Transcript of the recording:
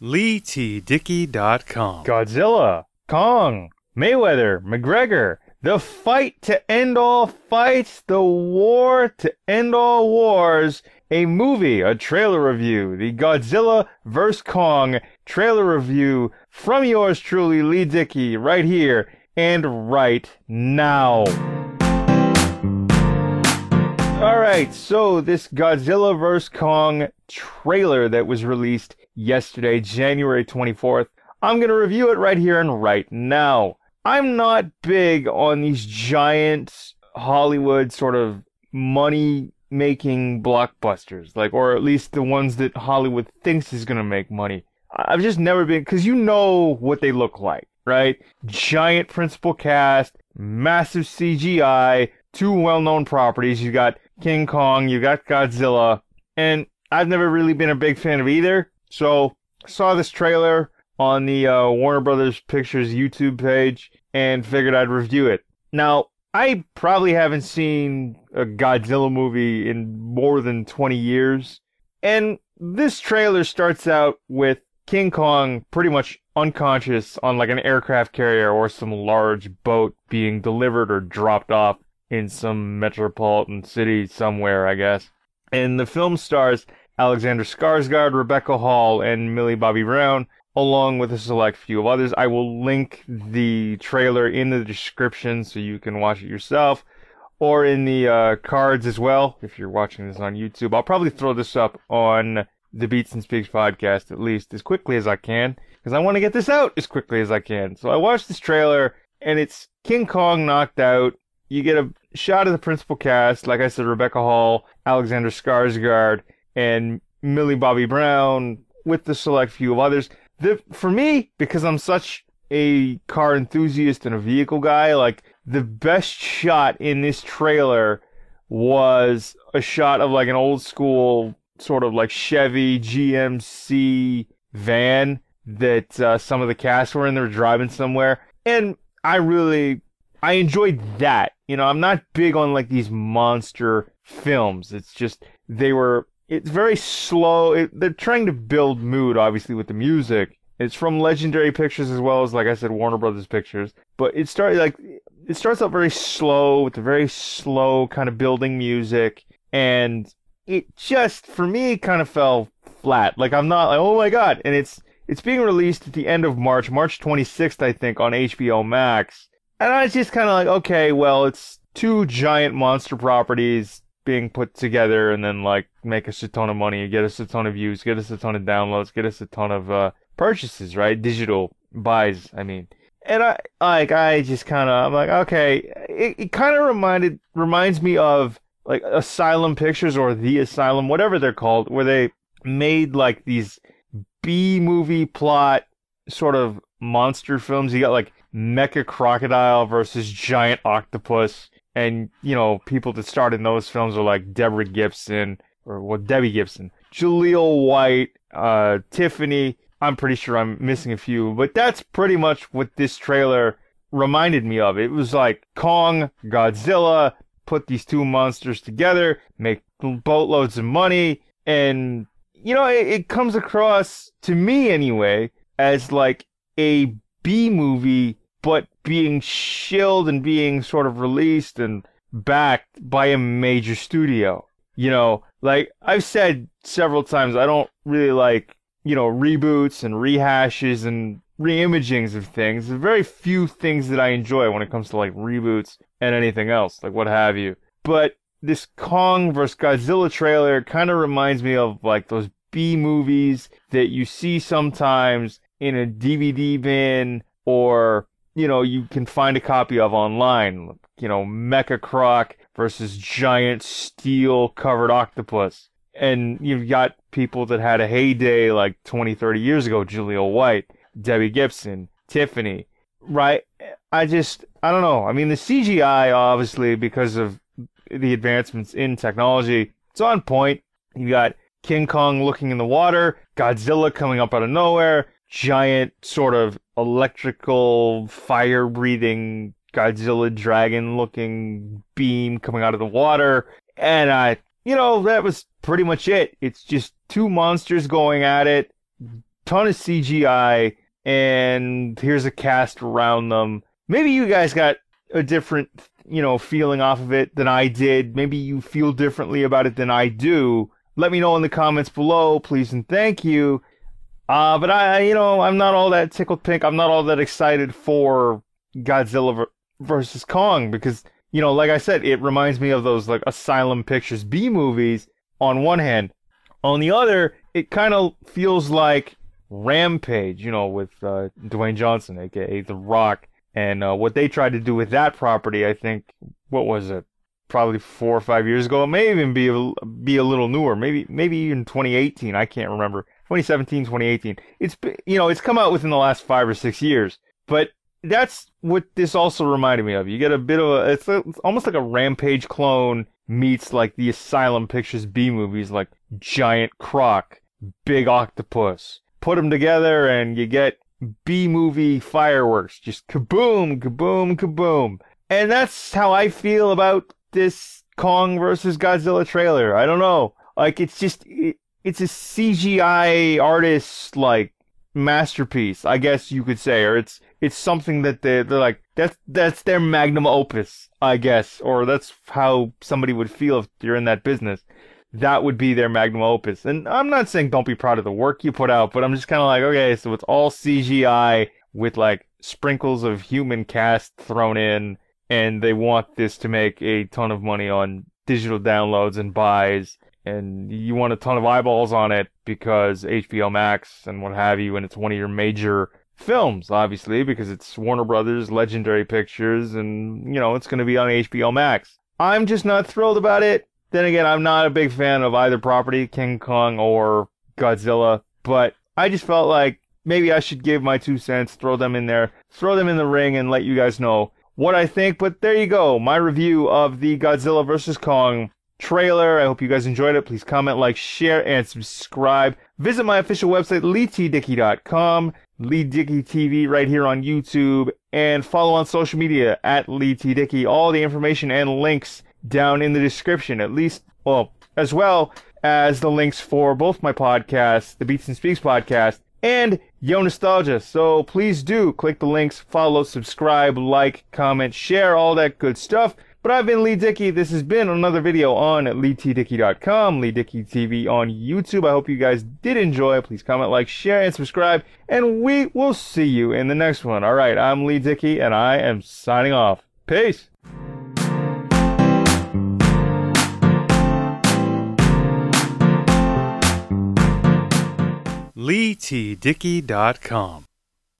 LeeTDickey.com. Godzilla, Kong, Mayweather, McGregor, the fight to end all fights, the war to end all wars, a movie, a trailer review, the Godzilla vs. Kong trailer review from yours truly, Lee Dickey, right here and right now. Alright, so this Godzilla vs. Kong trailer that was released yesterday, January 24th, I'm going to review it right here and right now. I'm not big on these giant Hollywood sort of money making blockbusters, like, or at least the ones that Hollywood thinks is going to make money. I've just never been, cause you know what they look like, right? Giant principal cast, massive CGI, two well known properties. You've got King Kong, you've got Godzilla, and I've never really been a big fan of either. So, saw this trailer on the uh, Warner Brothers Pictures YouTube page and figured I'd review it. Now, I probably haven't seen a Godzilla movie in more than 20 years. And this trailer starts out with King Kong pretty much unconscious on like an aircraft carrier or some large boat being delivered or dropped off in some metropolitan city somewhere, I guess. And the film stars Alexander Skarsgård, Rebecca Hall, and Millie Bobby Brown, along with a select few of others. I will link the trailer in the description so you can watch it yourself, or in the uh, cards as well if you're watching this on YouTube. I'll probably throw this up on the Beats and Speaks podcast at least as quickly as I can because I want to get this out as quickly as I can. So I watched this trailer and it's King Kong knocked out. You get a shot of the principal cast, like I said, Rebecca Hall, Alexander Skarsgård, and Millie Bobby Brown with the select few of others. The, for me, because I'm such a car enthusiast and a vehicle guy, like the best shot in this trailer was a shot of like an old school sort of like Chevy GMC van that uh, some of the cast were in. They were driving somewhere, and I really I enjoyed that. You know, I'm not big on like these monster films. It's just they were it's very slow. It, they're trying to build mood, obviously, with the music. It's from Legendary Pictures as well as, like I said, Warner Brothers Pictures. But it started like it starts out very slow with a very slow kind of building music, and it just for me kind of fell flat. Like I'm not like, oh my god, and it's it's being released at the end of March, March 26th, I think, on HBO Max. And I was just kind of like, okay, well, it's two giant monster properties being put together and then like make us a ton of money, get us a ton of views, get us a ton of downloads, get us a ton of uh, purchases, right? Digital buys, I mean. And I like I just kind of I'm like okay, it, it kind of reminded reminds me of like Asylum Pictures or The Asylum, whatever they're called, where they made like these B movie plot sort of monster films. You got like Mecha Crocodile versus Giant Octopus and you know people that starred in those films are like Deborah Gibson or well Debbie Gibson, Jaleel White, uh, Tiffany. I'm pretty sure I'm missing a few, but that's pretty much what this trailer reminded me of. It was like Kong, Godzilla, put these two monsters together, make boatloads of money, and you know it, it comes across to me anyway as like a B movie but being shilled and being sort of released and backed by a major studio. You know, like I've said several times, I don't really like, you know, reboots and rehashes and reimagings of things. There's very few things that I enjoy when it comes to like reboots and anything else, like what have you. But this Kong vs. Godzilla trailer kind of reminds me of like those B movies that you see sometimes in a DVD bin or you know, you can find a copy of online. You know, Mecha Croc versus giant steel covered octopus. And you've got people that had a heyday like 20, 30 years ago, Jaleel White, Debbie Gibson, Tiffany, right? I just, I don't know. I mean, the CGI, obviously, because of the advancements in technology, it's on point. You got King Kong looking in the water, Godzilla coming up out of nowhere, giant sort of electrical fire breathing Godzilla dragon looking beam coming out of the water. And I, you know, that was pretty much it. It's just two monsters going at it, ton of CGI, and here's a cast around them. Maybe you guys got a different, you know, feeling off of it than I did. Maybe you feel differently about it than I do. Let me know in the comments below, please and thank you. Uh, but I, you know, I'm not all that tickled pink. I'm not all that excited for Godzilla versus Kong because, you know, like I said, it reminds me of those like Asylum Pictures B movies on one hand. On the other, it kind of feels like Rampage, you know, with uh, Dwayne Johnson, aka The Rock, and uh, what they tried to do with that property. I think what was it? Probably four or five years ago. It may even be a, be a little newer. Maybe maybe even 2018. I can't remember. 2017, 2018. It's you know it's come out within the last five or six years. But that's what this also reminded me of. You get a bit of a it's, a, it's almost like a Rampage clone meets like the Asylum Pictures B movies, like Giant Croc, Big Octopus. Put them together and you get B movie fireworks. Just kaboom, kaboom, kaboom. And that's how I feel about this Kong versus Godzilla trailer. I don't know. Like it's just it, it's a CGI artist like masterpiece, I guess you could say, or it's it's something that they they're like that's that's their magnum opus, I guess, or that's how somebody would feel if you're in that business. That would be their magnum opus. And I'm not saying don't be proud of the work you put out, but I'm just kind of like, okay, so it's all CGI with like sprinkles of human cast thrown in, and they want this to make a ton of money on digital downloads and buys and you want a ton of eyeballs on it because HBO Max and what have you, and it's one of your major films, obviously, because it's Warner Brothers, Legendary Pictures, and you know it's going to be on HBO Max. I'm just not thrilled about it. Then again, I'm not a big fan of either property, King Kong or Godzilla, but I just felt like maybe I should give my two cents, throw them in there, throw them in the ring, and let you guys know what I think. But there you go, my review of the Godzilla vs. Kong trailer. I hope you guys enjoyed it. Please comment, like, share, and subscribe. Visit my official website, LeeTDickey.com, Lee TV right here on YouTube, and follow on social media at Lee. All the information and links down in the description, at least, well, as well as the links for both my podcasts, the Beats and Speaks podcast, and Yo Nostalgia. So please do click the links, follow, subscribe, like, comment, share, all that good stuff. But I've been Lee Dickey. This has been another video on LeeTDickey.com, Lee Dickey TV on YouTube. I hope you guys did enjoy. Please comment, like, share, and subscribe. And we will see you in the next one. All right, I'm Lee Dickey, and I am signing off. Peace. LeeTDickey.com